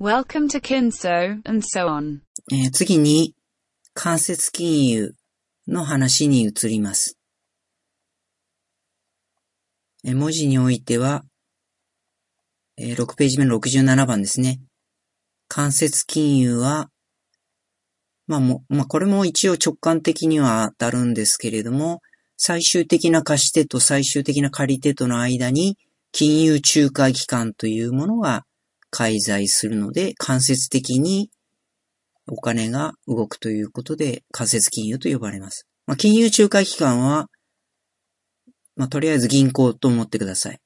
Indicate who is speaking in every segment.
Speaker 1: Welcome to Kinso, and so on.
Speaker 2: え次に、間接金融の話に移ります。え文字においては、えー6ページ目の67番ですね。間接金融は、まあも、まあこれも一応直感的には当たるんですけれども、最終的な貸し手と最終的な借り手との間に金融仲介機関というものが介在するので、間接的にお金が動くということで、間接金融と呼ばれます。まあ、金融仲介機関は、まあ、とりあえず銀行と思ってください。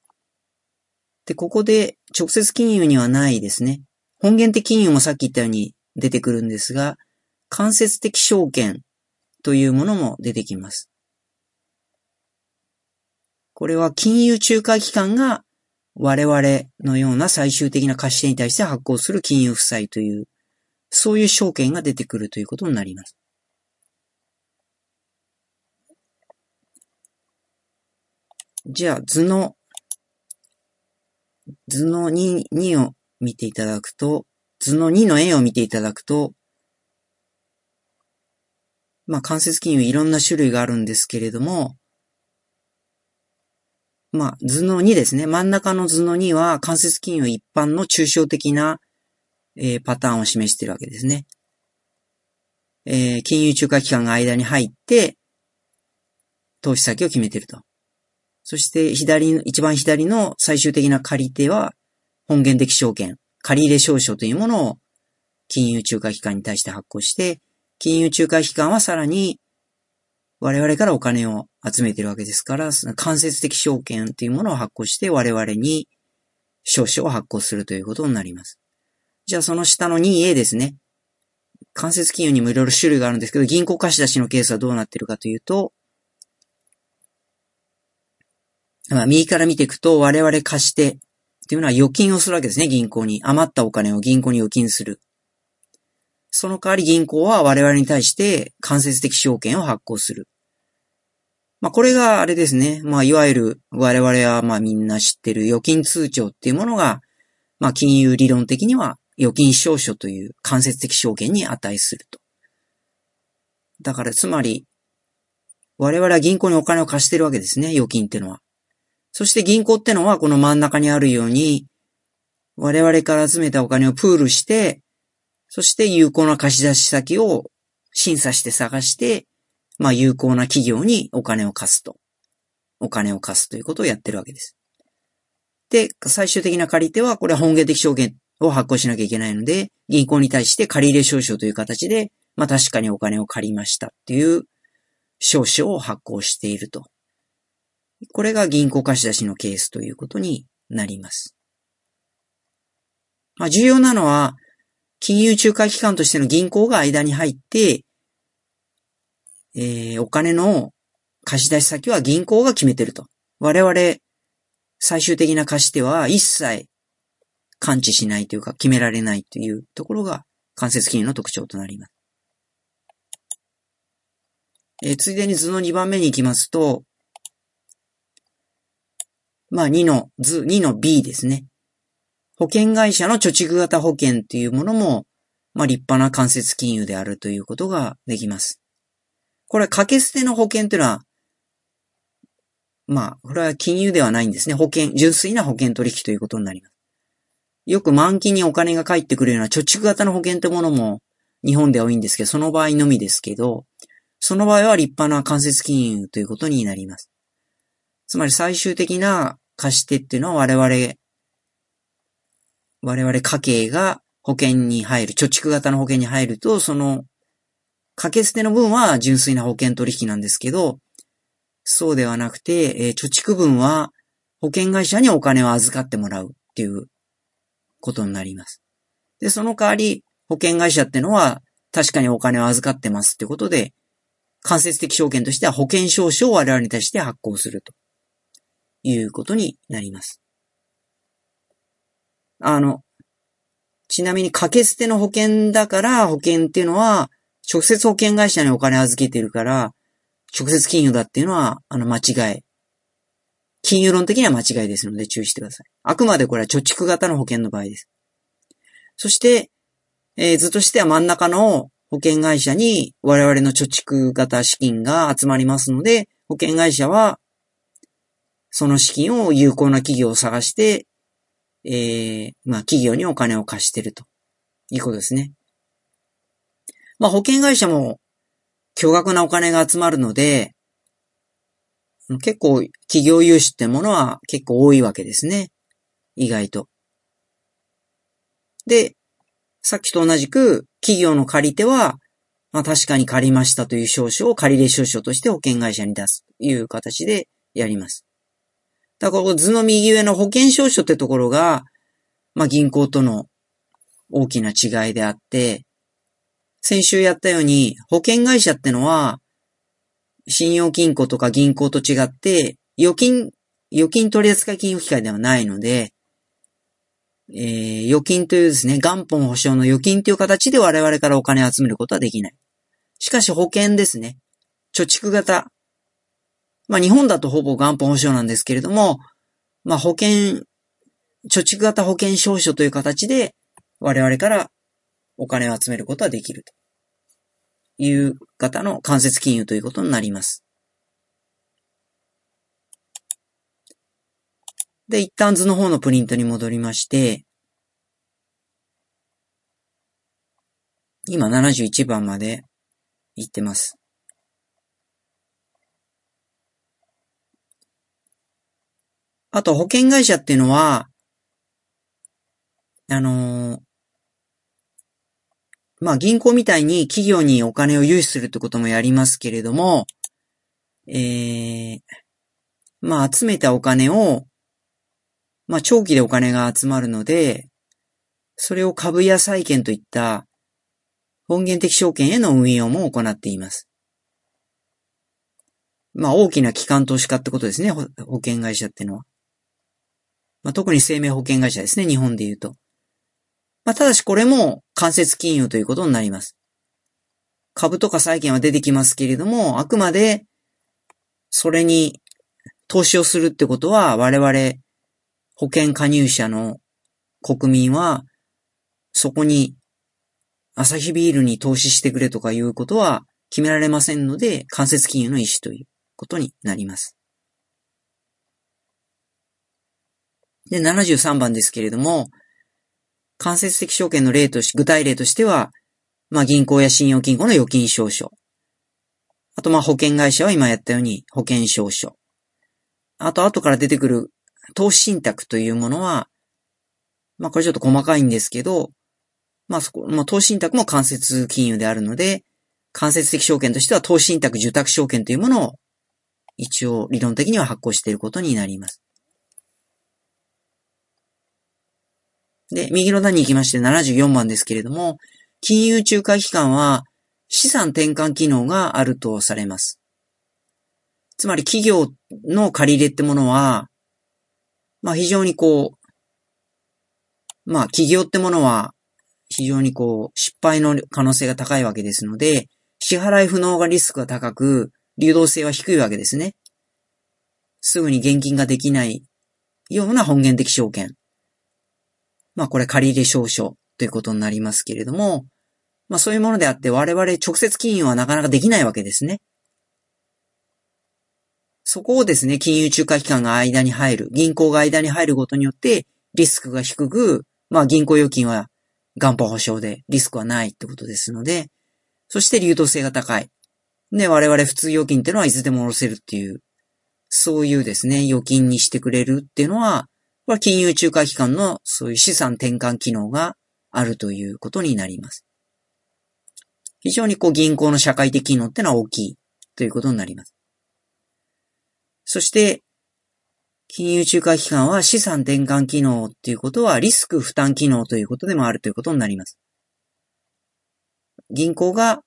Speaker 2: で、ここで直接金融にはないですね。本源的金融もさっき言ったように出てくるんですが、間接的証券というものも出てきます。これは金融仲介機関が我々のような最終的な貸し手に対して発行する金融負債というそういう証券が出てくるということになります。じゃあ図の、図の 2, 2を見ていただくと、図の2の絵を見ていただくと、まあ間接金融いろんな種類があるんですけれども、まあ図の2ですね。真ん中の図の2は間接金融一般の抽象的なえーパターンを示しているわけですね。えー金融仲介機関が間に入って、投資先を決めていると。そして、左、一番左の最終的な借り手は、本源的証券、借入証書というものを金融仲介機関に対して発行して、金融仲介機関はさらに我々からお金を集めているわけですから、間接的証券というものを発行して我々に証書を発行するということになります。じゃあその下の 2A ですね。間接金融にもいろいろ種類があるんですけど、銀行貸し出しのケースはどうなってるかというと、まあ、右から見ていくと、我々貸してっていうのは預金をするわけですね、銀行に。余ったお金を銀行に預金する。その代わり銀行は我々に対して間接的証券を発行する。まあ、これがあれですね。まあ、いわゆる我々はまあみんな知ってる預金通帳っていうものが、まあ、金融理論的には預金証書という間接的証券に値すると。だから、つまり、我々は銀行にお金を貸してるわけですね、預金ってのは。そして銀行ってのはこの真ん中にあるように、我々から集めたお金をプールして、そして有効な貸し出し先を審査して探して、まあ有効な企業にお金を貸すと。お金を貸すということをやってるわけです。で、最終的な借り手は、これは本源的証券を発行しなきゃいけないので、銀行に対して借入証書という形で、まあ確かにお金を借りましたっていう証書を発行していると。これが銀行貸し出しのケースということになります。まあ重要なのは、金融仲介機関としての銀行が間に入って、えーお金の貸し出し先は銀行が決めてると。我々、最終的な貸し手は一切感知しないというか決められないというところが間接金融の特徴となります。えーついでに図の2番目に行きますと、まあ2の図、2の B ですね。保険会社の貯蓄型保険というものも、まあ立派な間接金融であるということができます。これは掛け捨ての保険というのは、まあ、これは金融ではないんですね。保険、純粋な保険取引ということになります。よく満期にお金が返ってくるような貯蓄型の保険というものも日本では多いんですけど、その場合のみですけど、その場合は立派な間接金融ということになります。つまり最終的な貸し手っていうのは我々、我々家計が保険に入る、貯蓄型の保険に入ると、その掛け捨ての分は純粋な保険取引なんですけど、そうではなくて、えー貯蓄分は保険会社にお金を預かってもらうっていうことになります。で、その代わり、保険会社ってのは確かにお金を預かってますってことで、間接的証券としては保険証書を我々に対して発行するということになります。あの、ちなみに掛け捨ての保険だから保険っていうのは直接保険会社にお金預けてるから直接金融だっていうのはあの間違い。金融論的には間違いですので注意してください。あくまでこれは貯蓄型の保険の場合です。そして、えー、図としては真ん中の保険会社に我々の貯蓄型資金が集まりますので、保険会社はその資金を有効な企業を探して、えー、まあ企業にお金を貸してるということですね。まあ保険会社も巨額なお金が集まるので、結構企業融資ってものは結構多いわけですね。意外と。で、さっきと同じく企業の借り手は、まあ確かに借りましたという証書を借り入れ証書として保険会社に出すという形でやります。だからここ図の右上の保険証書ってところが、まあ銀行との大きな違いであって、先週やったように保険会社ってのは、信用金庫とか銀行と違って、預金、預金取扱金融機関ではないので、えー、預金というですね、元本保証の預金という形で我々からお金を集めることはできない。しかし保険ですね。貯蓄型。まあ日本だとほぼ元本保証なんですけれども、まあ保険、貯蓄型保険証書という形で我々からお金を集めることはできるという型の間接金融ということになります。で、一旦図の方のプリントに戻りまして、今71番まで行ってます。あと保険会社っていうのは、あのー、まあ銀行みたいに企業にお金を融資するってこともやりますけれども、えー、まあ集めたお金を、まあ長期でお金が集まるので、それを株や債券といった本源的証券への運用も行っています。まあ大きな機関投資家ってことですね、保険会社ってのは。まあ、特に生命保険会社ですね、日本で言うと。まあ、ただしこれも間接金融ということになります。株とか債券は出てきますけれども、あくまで、それに投資をするってことは、我々保険加入者の国民は、そこに、アサヒビールに投資してくれとかいうことは決められませんので、間接金融の意思ということになります。で、73番ですけれども、間接的証券の例とし、具体例としては、まあ銀行や信用金庫の預金証書。あとまあ保険会社は今やったように保険証書。あと後から出てくる投資信託というものは、まあこれちょっと細かいんですけど、まあそこ、まあ投資信託も間接金融であるので、間接的証券としては投資信託受託証券というものを一応理論的には発行していることになります。で、右の段に行きまして74番ですけれども、金融仲介機関は資産転換機能があるとされます。つまり企業の借り入れってものは、まあ非常にこう、まあ企業ってものは非常にこう失敗の可能性が高いわけですので、支払い不能がリスクが高く、流動性は低いわけですね。すぐに現金ができないような本源的証券。まあこれ借入証書ということになりますけれども、まあそういうものであって我々直接金融はなかなかできないわけですね。そこをですね、金融仲介機関が間に入る、銀行が間に入ることによってリスクが低く、まあ銀行預金は元本保証でリスクはないってことですので、そして流動性が高い。で、我々普通預金っていうのはいつでも下ろせるっていう、そういうですね、預金にしてくれるっていうのは、は金融仲介機関のそういう資産転換機能があるということになります。非常にこう銀行の社会的機能ってのは大きいということになります。そして、金融仲介機関は資産転換機能っていうことはリスク負担機能ということでもあるということになります。銀行が、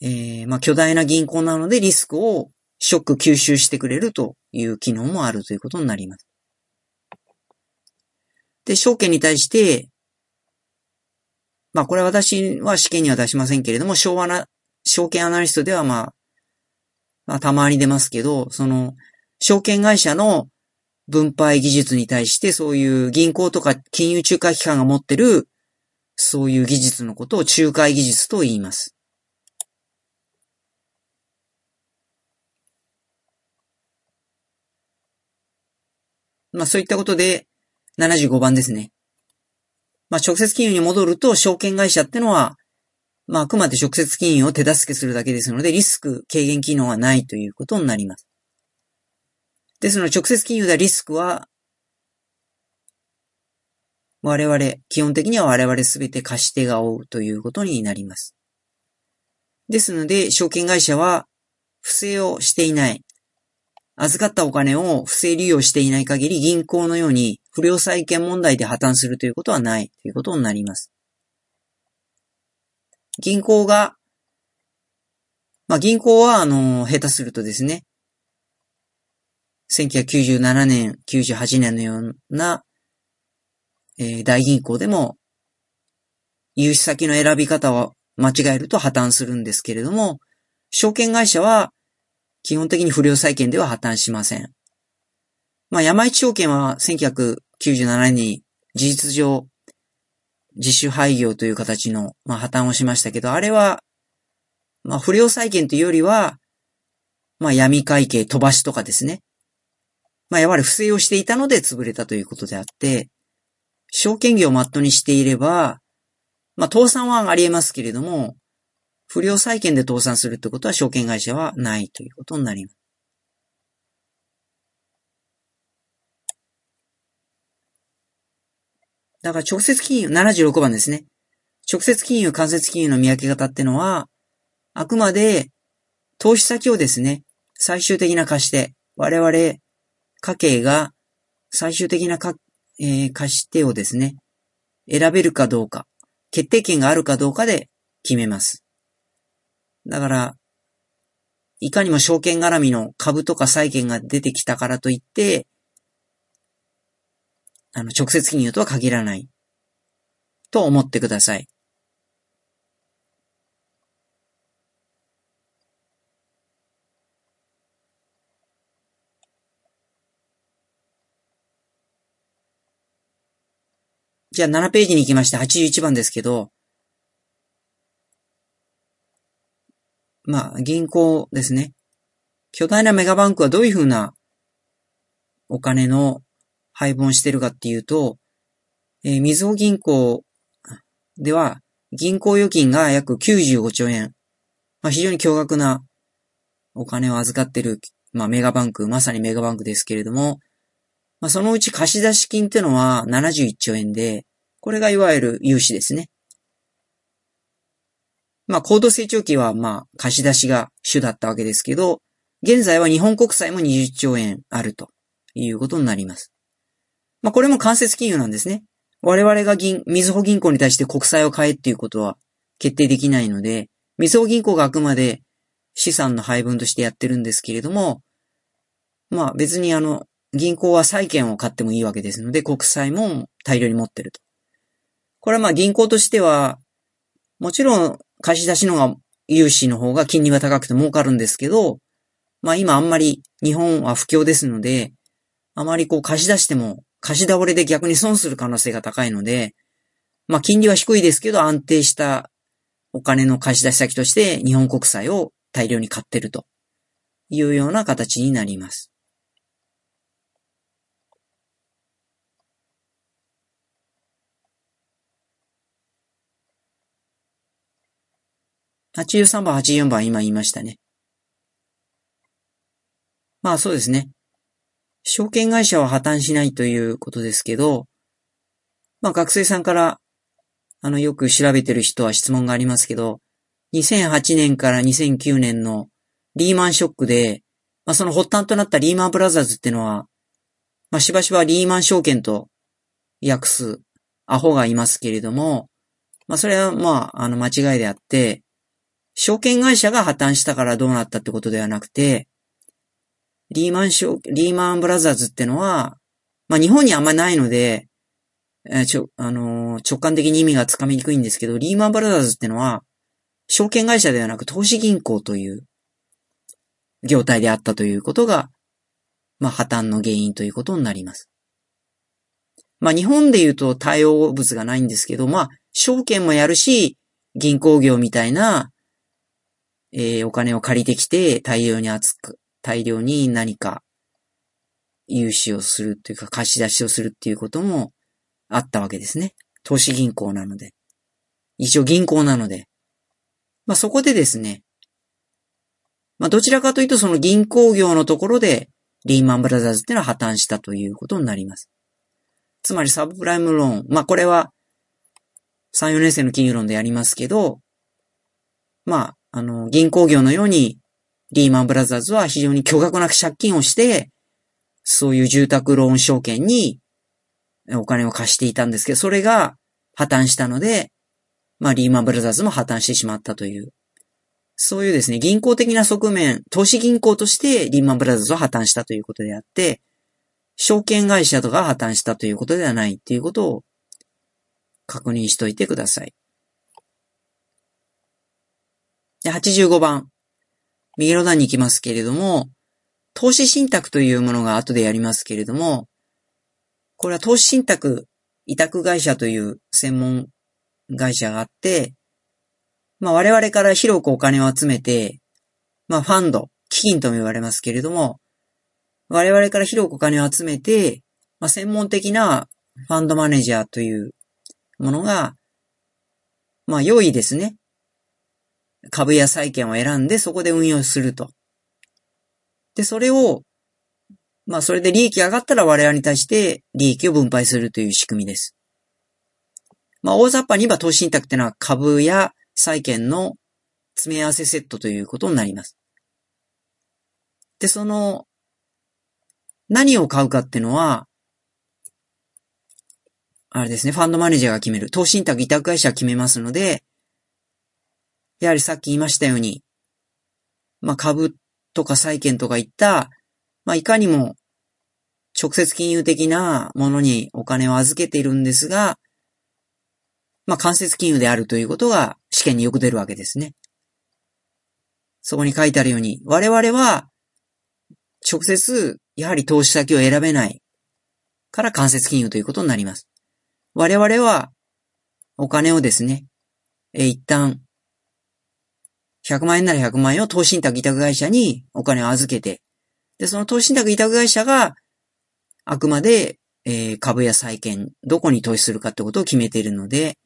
Speaker 2: えー、まあ、巨大な銀行なのでリスクをショック吸収してくれるという機能もあるということになります。で、証券に対して、まあこれは私は試験には出しませんけれども、昭和な、証券アナリストではまあ、まあたまに出ますけど、その、証券会社の分配技術に対してそういう銀行とか金融仲介機関が持ってるそういう技術のことを仲介技術と言います。まあそういったことで75番ですね。まあ直接金融に戻ると証券会社ってのはまあ、あくまで直接金融を手助けするだけですので、リスク軽減機能はないということになります。ですので、直接金融でリスクは、我々、基本的には我々すべて貸し手が負うということになります。ですので、証券会社は、不正をしていない。預かったお金を不正利用していない限り、銀行のように不良債権問題で破綻するということはないということになります。銀行が、まあ、銀行は、あの、下手するとですね、1997年、98年のような、えー、大銀行でも、融資先の選び方を間違えると破綻するんですけれども、証券会社は基本的に不良債権では破綻しません。まあ、山一証券は1997年に事実上自主廃業という形の、まあ、破綻をしましたけど、あれは、まあ、不良債権というよりは、まあ、闇会計飛ばしとかですね。まあ、やはり不正をしていたので潰れたということであって、証券業をマットにしていれば、まあ、倒産はあり得ますけれども、不良債権で倒産するということは証券会社はないということになります。だから直接金融、76番ですね。直接金融、間接金融の見分け方ってのは、あくまで投資先をですね、最終的な貸し手、我々家計が最終的なか、えー、貸し手をですね、選べるかどうか、決定権があるかどうかで決めます。だから、いかにも証券絡みの株とか債券が出てきたからといって、あの、直接金融とは限らない。と思ってください。じゃあ7ページに行きまして81番ですけど、まあ、銀行ですね。巨大なメガバンクはどういうふうなお金の配分してるかっていうと、えー、みずほ銀行では、銀行預金が約95兆円。まあ、非常に驚愕なお金を預かってる、まあ、メガバンク、まさにメガバンクですけれども、まあ、そのうち貸出金ってのは71兆円で、これがいわゆる融資ですね。まあ、高度成長期は、まあ、貸し出しが主だったわけですけど、現在は日本国債も20兆円あるということになります。まあ、これも間接金融なんですね。我々が銀、みずほ銀行に対して国債を買えっていうことは決定できないので、みずほ銀行があくまで資産の配分としてやってるんですけれども、まあ別にあの、銀行は債券を買ってもいいわけですので、国債も大量に持ってると。これはまあ銀行としては、もちろん貸し出しのが融資の方が金利が高くて儲かるんですけど、まあ今あんまり日本は不況ですので、あまりこう貸し出しても貸し倒れで逆に損する可能性が高いので、まあ金利は低いですけど安定したお金の貸し出し先として日本国債を大量に買ってるというような形になります。83番、84番今言いましたね。まあそうですね。証券会社は破綻しないということですけど、まあ学生さんから、あの、よく調べてる人は質問がありますけど、2008年から2009年のリーマンショックで、まあその発端となったリーマンブラザーズっていうのは、まあしばしばリーマン証券と訳すアホがいますけれども、まあそれはまあ、あの間違いであって、証券会社が破綻したからどうなったってことではなくて、リーマンショリーマンブラザーズってのは、まあ日本にあんまないので、えー、ちょ、あのー、直感的に意味がつかみにくいんですけど、リーマンブラザーズってのは、証券会社ではなく投資銀行という業態であったということがまあ破綻の原因ということになります。まあ日本で言うと対応物がないんですけど、まあ証券もやるし、銀行業みたいな、えー、お金を借りてきて大量に厚く、大量に何か融資をするというか貸し出しをするっていうこともあったわけですね。投資銀行なので。一応銀行なので。まあそこでですね、まあどちらかというとその銀行業のところでリーマンブラザーズっていうのは破綻したということになります。つまりサブプライムローン。まあこれは3、4年生の金融論でやりますけど、まあ、あの、銀行業のようにリーマンブラザーズは非常に巨額な借金をして、そういう住宅ローン証券にお金を貸していたんですけど、それが破綻したので、まあリーマンブラザーズも破綻してしまったという、そういうですね、銀行的な側面、投資銀行としてリーマンブラザーズは破綻したということであって、証券会社とか破綻したということではないっていうことを確認しといてください。で、85番。右の段に行きますけれども、投資信託というものが後でやりますけれども、これは投資信託委託会社という専門会社があって、まあ我々から広くお金を集めて、まあファンド、基金とも言われますけれども、我々から広くお金を集めて、まあ専門的なファンドマネージャーというものが、まあ良いですね。株や債券を選んでそこで運用すると。で、それを、まあ、それで利益上がったら我々に対して利益を分配するという仕組みです。まあ、大雑把に言えば投資信託ってのは株や債券の詰め合わせセットということになります。で、その、何を買うかっていうのは、あれですね、ファンドマネージャーが決める。投資信託委託会社が決めますので、やはりさっき言いましたように、まあ株とか債券とかいった、まあ、いかにも直接金融的なものにお金を預けているんですが、まあ、間接金融であるということが試験によく出るわけですね。そこに書いてあるように、我々は直接やはり投資先を選べないから間接金融ということになります。我々はお金をですね、え一旦100万円なら100万円を投資信託委託会社にお金を預けて、で、その投資信託委託会社が、あくまで、えー、株や債券、どこに投資するかってことを決めているので、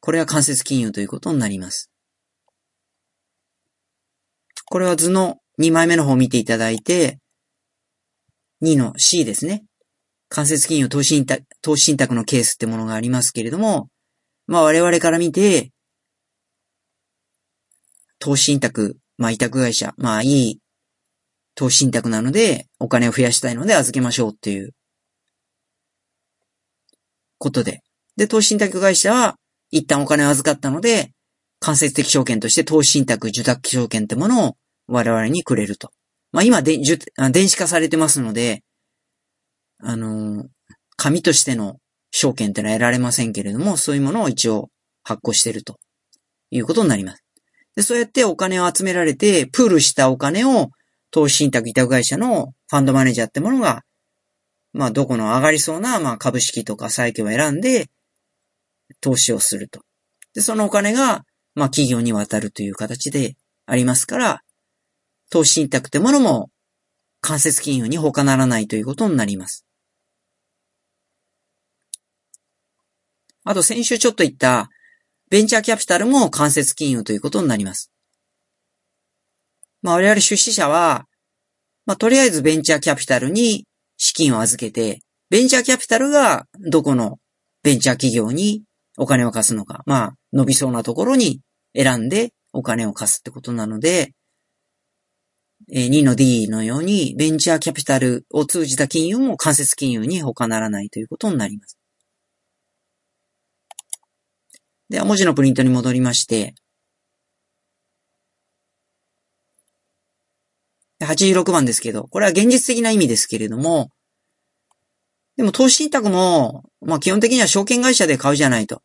Speaker 2: これは間接金融ということになります。これは図の2枚目の方を見ていただいて、2の C ですね。間接金融投資信託、投資信託のケースってものがありますけれども、まあ我々から見て、投資信託、まあ委託会社、まあいい投資信託なので、お金を増やしたいので預けましょうっていうことで。で、投資信託会社は一旦お金を預かったので、間接的証券として投資信託受託証券ってものを我々にくれると。まあ今で、電子化されてますので、あのー、紙としての証券ってのは得られませんけれども、そういうものを一応発行してるということになります。で、そうやってお金を集められて、プールしたお金を投資信託委託会社のファンドマネージャーってものが、まあ、どこの上がりそうな、まあ、株式とか債券を選んで、投資をすると。で、そのお金が、まあ、企業に渡るという形でありますから、投資信託ってものも、間接金融に他ならないということになります。あと、先週ちょっと言った、ベンチャーキャピタルも間接金融ということになります。まあ我々出資者は、まあとりあえずベンチャーキャピタルに資金を預けて、ベンチャーキャピタルがどこのベンチャー企業にお金を貸すのか、まあ伸びそうなところに選んでお金を貸すってことなので、2の D のようにベンチャーキャピタルを通じた金融も間接金融に他ならないということになります。では、文字のプリントに戻りまして、86番ですけど、これは現実的な意味ですけれども、でも投資信託も、まあ基本的には証券会社で買うじゃないと。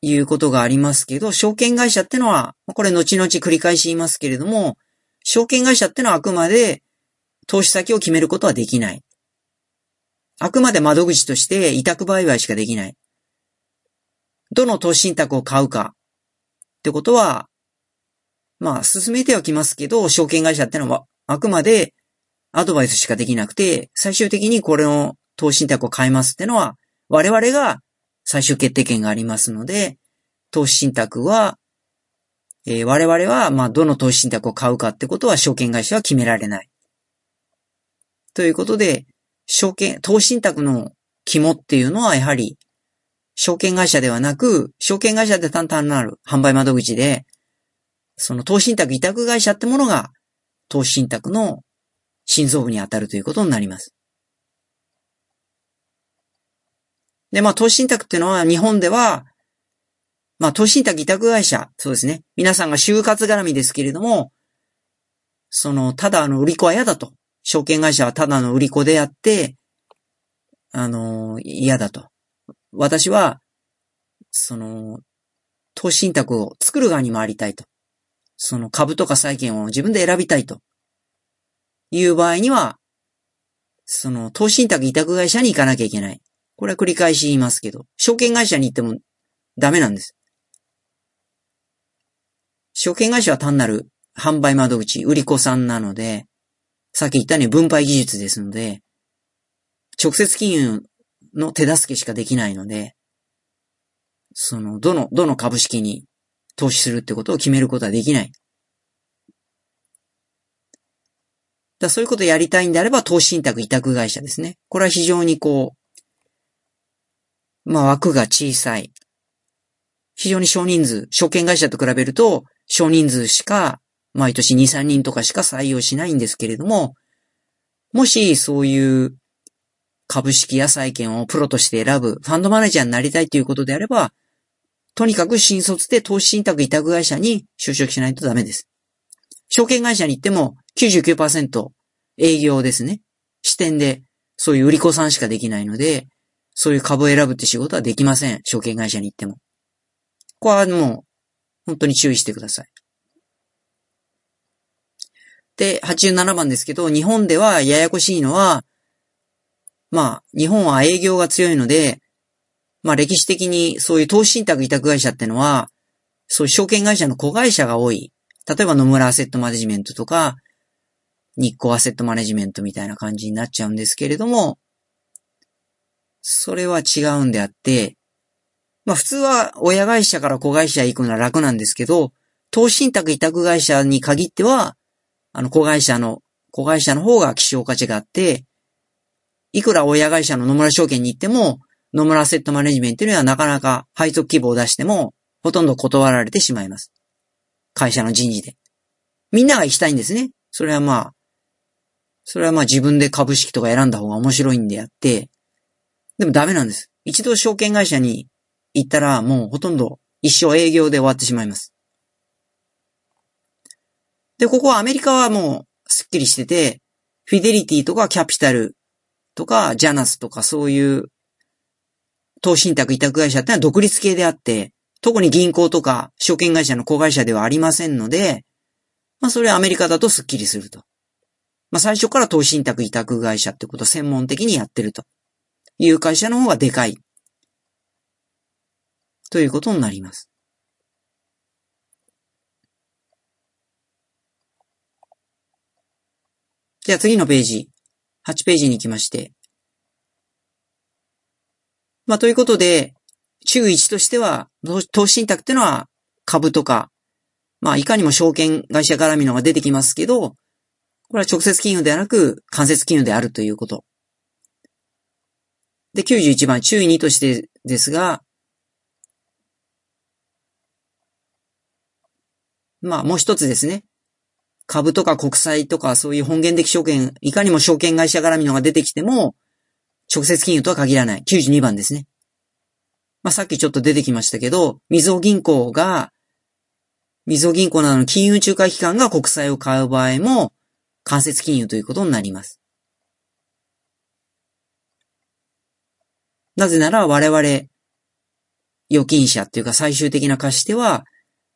Speaker 2: いうことがありますけど、証券会社ってのは、これ後々繰り返し言いますけれども、証券会社ってのはあくまで投資先を決めることはできない。あくまで窓口として委託売買しかできない。どの投資信託を買うかってことは、まあ、進めてはきますけど、証券会社ってのはあくまでアドバイスしかできなくて、最終的にこれの投資信託を買いますってのは、我々が最終決定権がありますので、投資信託は、えー、我々は、まあ、どの投資信託を買うかってことは証券会社は決められない。ということで、証券、投資信託の肝っていうのはやはり、証券会社ではなく、証券会社で単々なる販売窓口で、その投資信託委託会社ってものが、投資信託の心臓部に当たるということになります。で、まあ、投資信託っていうのは日本では、まあ、投資信託委託会社、そうですね。皆さんが就活絡みですけれども、その、ただあの売り子は嫌だと。証券会社はただの売り子であって、あの、嫌だと。私は、その、投資信託を作る側に回りたいと。その株とか債券を自分で選びたいと。いう場合には、その、投資信託委託会社に行かなきゃいけない。これは繰り返し言いますけど、証券会社に行ってもダメなんです。証券会社は単なる販売窓口、売り子さんなので、さっき言ったように分配技術ですので、直接金融の手助けしかできないので、その、どの、どの株式に投資するってことを決めることはできない。だそういうことをやりたいんであれば、投資信託委託会社ですね。これは非常にこう、まあ枠が小さい。非常に少人数、証券会社と比べると、少人数しか、毎年2、3人とかしか採用しないんですけれども、もしそういう株式や債券をプロとして選ぶ、ファンドマネージャーになりたいということであれば、とにかく新卒で投資信託委託会社に就職しないとダメです。証券会社に行っても99%営業ですね。視点でそういう売り子さんしかできないので、そういう株を選ぶって仕事はできません。証券会社に行っても。ここはもう、本当に注意してください。で、87番ですけど、日本ではややこしいのは、まあ、日本は営業が強いので、まあ歴史的にそういう投資信託委託会社ってのは、そういう証券会社の子会社が多い。例えば野村アセットマネジメントとか、日光アセットマネジメントみたいな感じになっちゃうんですけれども、それは違うんであって、まあ普通は親会社から子会社へ行くのは楽なんですけど、投資信託委託会社に限っては、あの子会社の、子会社の方が希少価値があって、いくら親会社の野村証券に行っても、野村アセットマネジメントにはなかなか配属希望を出しても、ほとんど断られてしまいます。会社の人事で。みんなが行きたいんですね。それはまあ、それはまあ自分で株式とか選んだ方が面白いんであって、でもダメなんです。一度証券会社に行ったらもうほとんど一生営業で終わってしまいます。で、ここはアメリカはもうスッキリしてて、フィデリティとかキャピタルとか、ジャナスとかそういう投資信託委託会社ってのは独立系であって、特に銀行とか証券会社の子会社ではありませんので、まあそれはアメリカだとスッキリすると。まあ最初から投資信託委託会社ってことを専門的にやってるという会社の方がでかい。ということになります。じゃあ次のページ。8ページに行きまして。まあ、ということで、注意としては、投資信託っていうのは株とか、まあ、いかにも証券会社絡みのが出てきますけど、これは直接金融ではなく間接金融であるということ。で、91番、注意2としてですが、まあ、もう一つですね。株とか国債とかそういう本源的証券、いかにも証券会社絡みのが出てきても、直接金融とは限らない。92番ですね。まあ、さっきちょっと出てきましたけど、みずほ銀行が、みずほ銀行などの金融仲介機関が国債を買う場合も、間接金融ということになります。なぜなら我々、預金者っていうか最終的な貸し手は、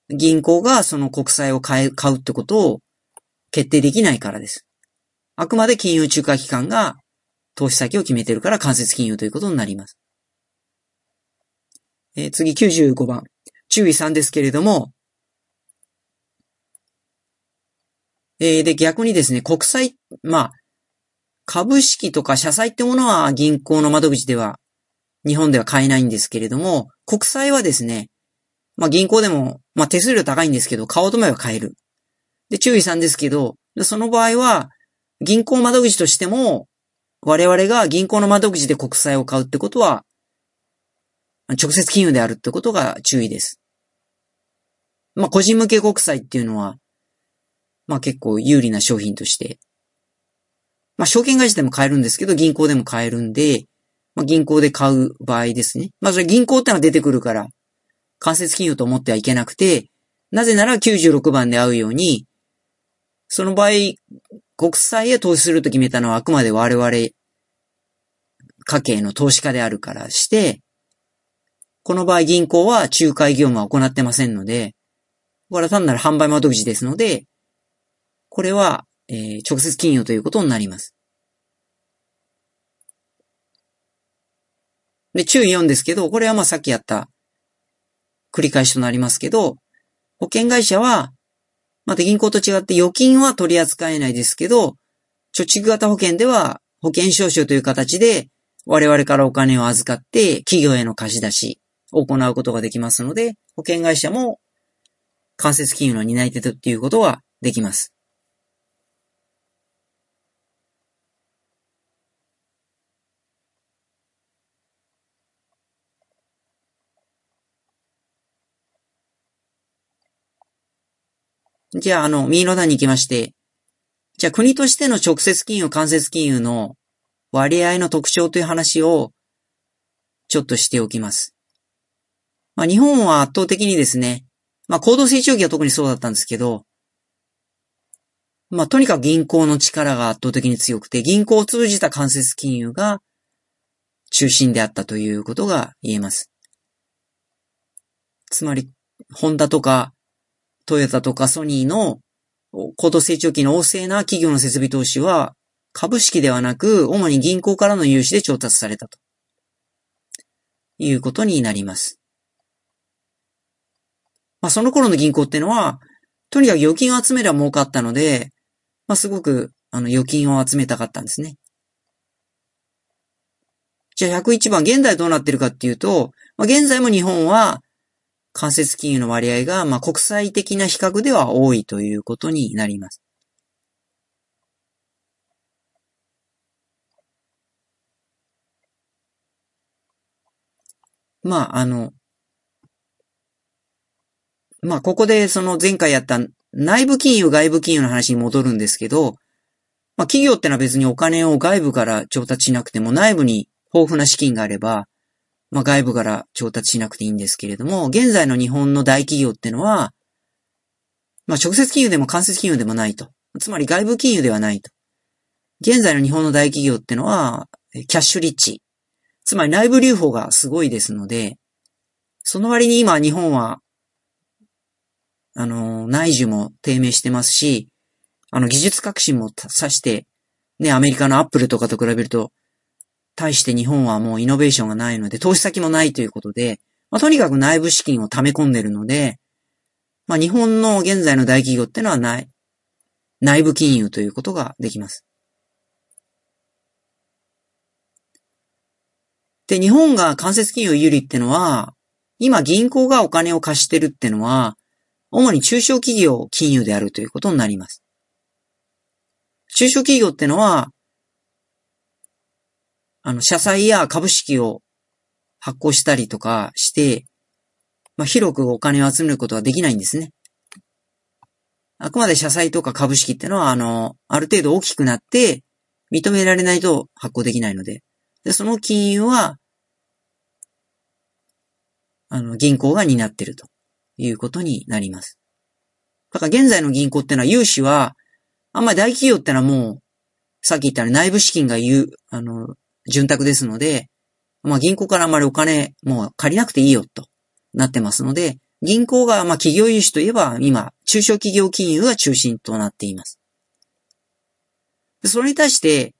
Speaker 2: 銀行がその国債を買うってことを決定できないからです。あくまで金融仲介機関が投資先を決めてるから間接金融ということになります。えー、次95番。注意3ですけれども、えー、で、逆にですね、国債、まあ、株式とか社債ってものは銀行の窓口では、日本では買えないんですけれども、国債はですね、まあ銀行でも、まあ手数料高いんですけど、買おうと思えば買える。で、注意さんですけど、その場合は、銀行窓口としても、我々が銀行の窓口で国債を買うってことは、直接金融であるってことが注意です。まあ個人向け国債っていうのは、まあ結構有利な商品として、まあ証券会社でも買えるんですけど、銀行でも買えるんで、まあ銀行で買う場合ですね。まあそれ銀行ってのは出てくるから、間接金融と思ってはいけなくて、なぜなら96番で会うように、その場合、国債へ投資すると決めたのはあくまで我々、家計の投資家であるからして、この場合銀行は仲介業務は行ってませんので、これは単なる販売窓口ですので、これは、えー、直接金融ということになります。で、注意4ですけど、これはまあさっきやった繰り返しとなりますけど、保険会社は、また銀行と違って預金は取り扱えないですけど、貯蓄型保険では保険証書という形で我々からお金を預かって企業への貸し出しを行うことができますので、保険会社も間接金融の担い手ということはできます。じゃあ、あの、右の段に行きまして、じゃあ国としての直接金融、間接金融の割合の特徴という話をちょっとしておきます。まあ、日本は圧倒的にですね、まあ、高度成長期は特にそうだったんですけど、まあ、とにかく銀行の力が圧倒的に強くて、銀行を通じた間接金融が中心であったということが言えます。つまり、ホンダとかトヨタとかソニーの高度成長期の旺盛な企業の設備投資は株式ではなく、主に銀行からの融資で調達されたと。いうことになります。まあ、その頃の銀行っていうのは、とにかく預金を集めれば儲かったので、まあ、すごく、あの、預金を集めたかったんですね。じゃあ101番、現在どうなってるかっていうと、まあ、現在も日本は、間接金融の割合が、まあ、国際的な比較では多いということになります。まあ、あの、まあ、ここでその前回やった内部金融、外部金融の話に戻るんですけど、まあ、企業ってのは別にお金を外部から調達しなくても内部に豊富な資金があれば、まあ、外部から調達しなくていいんですけれども、現在の日本の大企業ってのは、まあ、直接金融でも間接金融でもないと。つまり外部金融ではないと。現在の日本の大企業ってのは、キャッシュリッチ。つまり内部留保がすごいですので、その割に今日本は、あの、内需も低迷してますし、あの、技術革新も指して、ね、アメリカのアップルとかと比べると、対して日本はもうイノベーションがないので、投資先もないということで、まあ、とにかく内部資金を溜め込んでるので、まあ、日本の現在の大企業ってのはない、内部金融ということができます。で、日本が間接金融有利ってのは、今銀行がお金を貸してるってのは、主に中小企業金融であるということになります。中小企業ってのは、あの、社債や株式を発行したりとかして、まあ、広くお金を集めることはできないんですね。あくまで社債とか株式ってのは、あの、ある程度大きくなって、認められないと発行できないので。で、その金融は、あの、銀行が担ってるということになります。だから現在の銀行ってのは融資は、あんまり大企業ってのはもう、さっき言ったように内部資金が言う、あの、潤沢ですので、まあ銀行からあまりお金もう借りなくていいよとなってますので、銀行がまあ企業融資といえば今、中小企業金融が中心となっています。それに対して、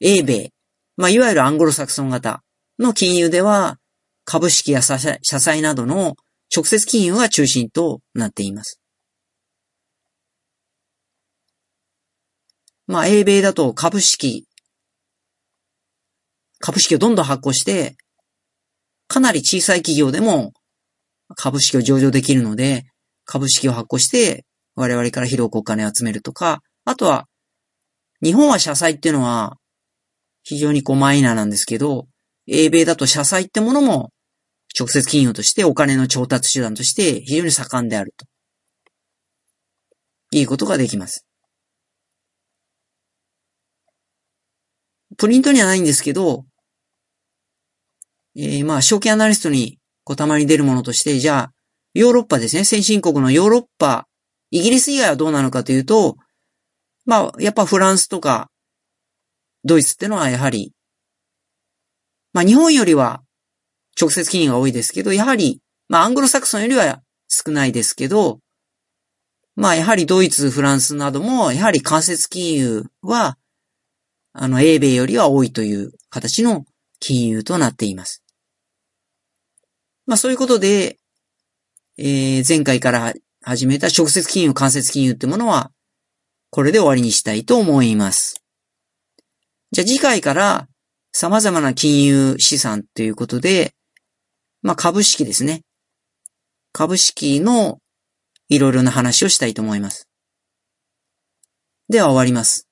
Speaker 2: 英米、まあ、いわゆるアングロサクソン型の金融では、株式や社債などの直接金融が中心となっています。まあ、英米だと株式、株式をどんどん発行して、かなり小さい企業でも株式を上場できるので、株式を発行して我々から広くお金を集めるとか、あとは、日本は社債っていうのは非常にこうマイナーなんですけど、英米だと社債ってものも直接金融としてお金の調達手段として非常に盛んであると。いいことができます。プリントにはないんですけど、えー、まあ、証券アナリストにこうたまに出るものとして、じゃあ、ヨーロッパですね、先進国のヨーロッパ、イギリス以外はどうなのかというと、まあ、やっぱフランスとか、ドイツってのはやはり、まあ日本よりは直接金融が多いですけど、やはり、まあアングロサクソンよりは少ないですけど、まあやはりドイツ、フランスなども、やはり間接金融は、あの、英米よりは多いという形の金融となっています。まあそういうことで、えー、前回から始めた直接金融、間接金融ってものは、これで終わりにしたいと思います。じゃあ次回から様々な金融資産ということで、まあ株式ですね。株式のいろいろな話をしたいと思います。では終わります。